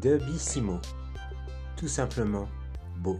de Bissimo. Tout simplement beau.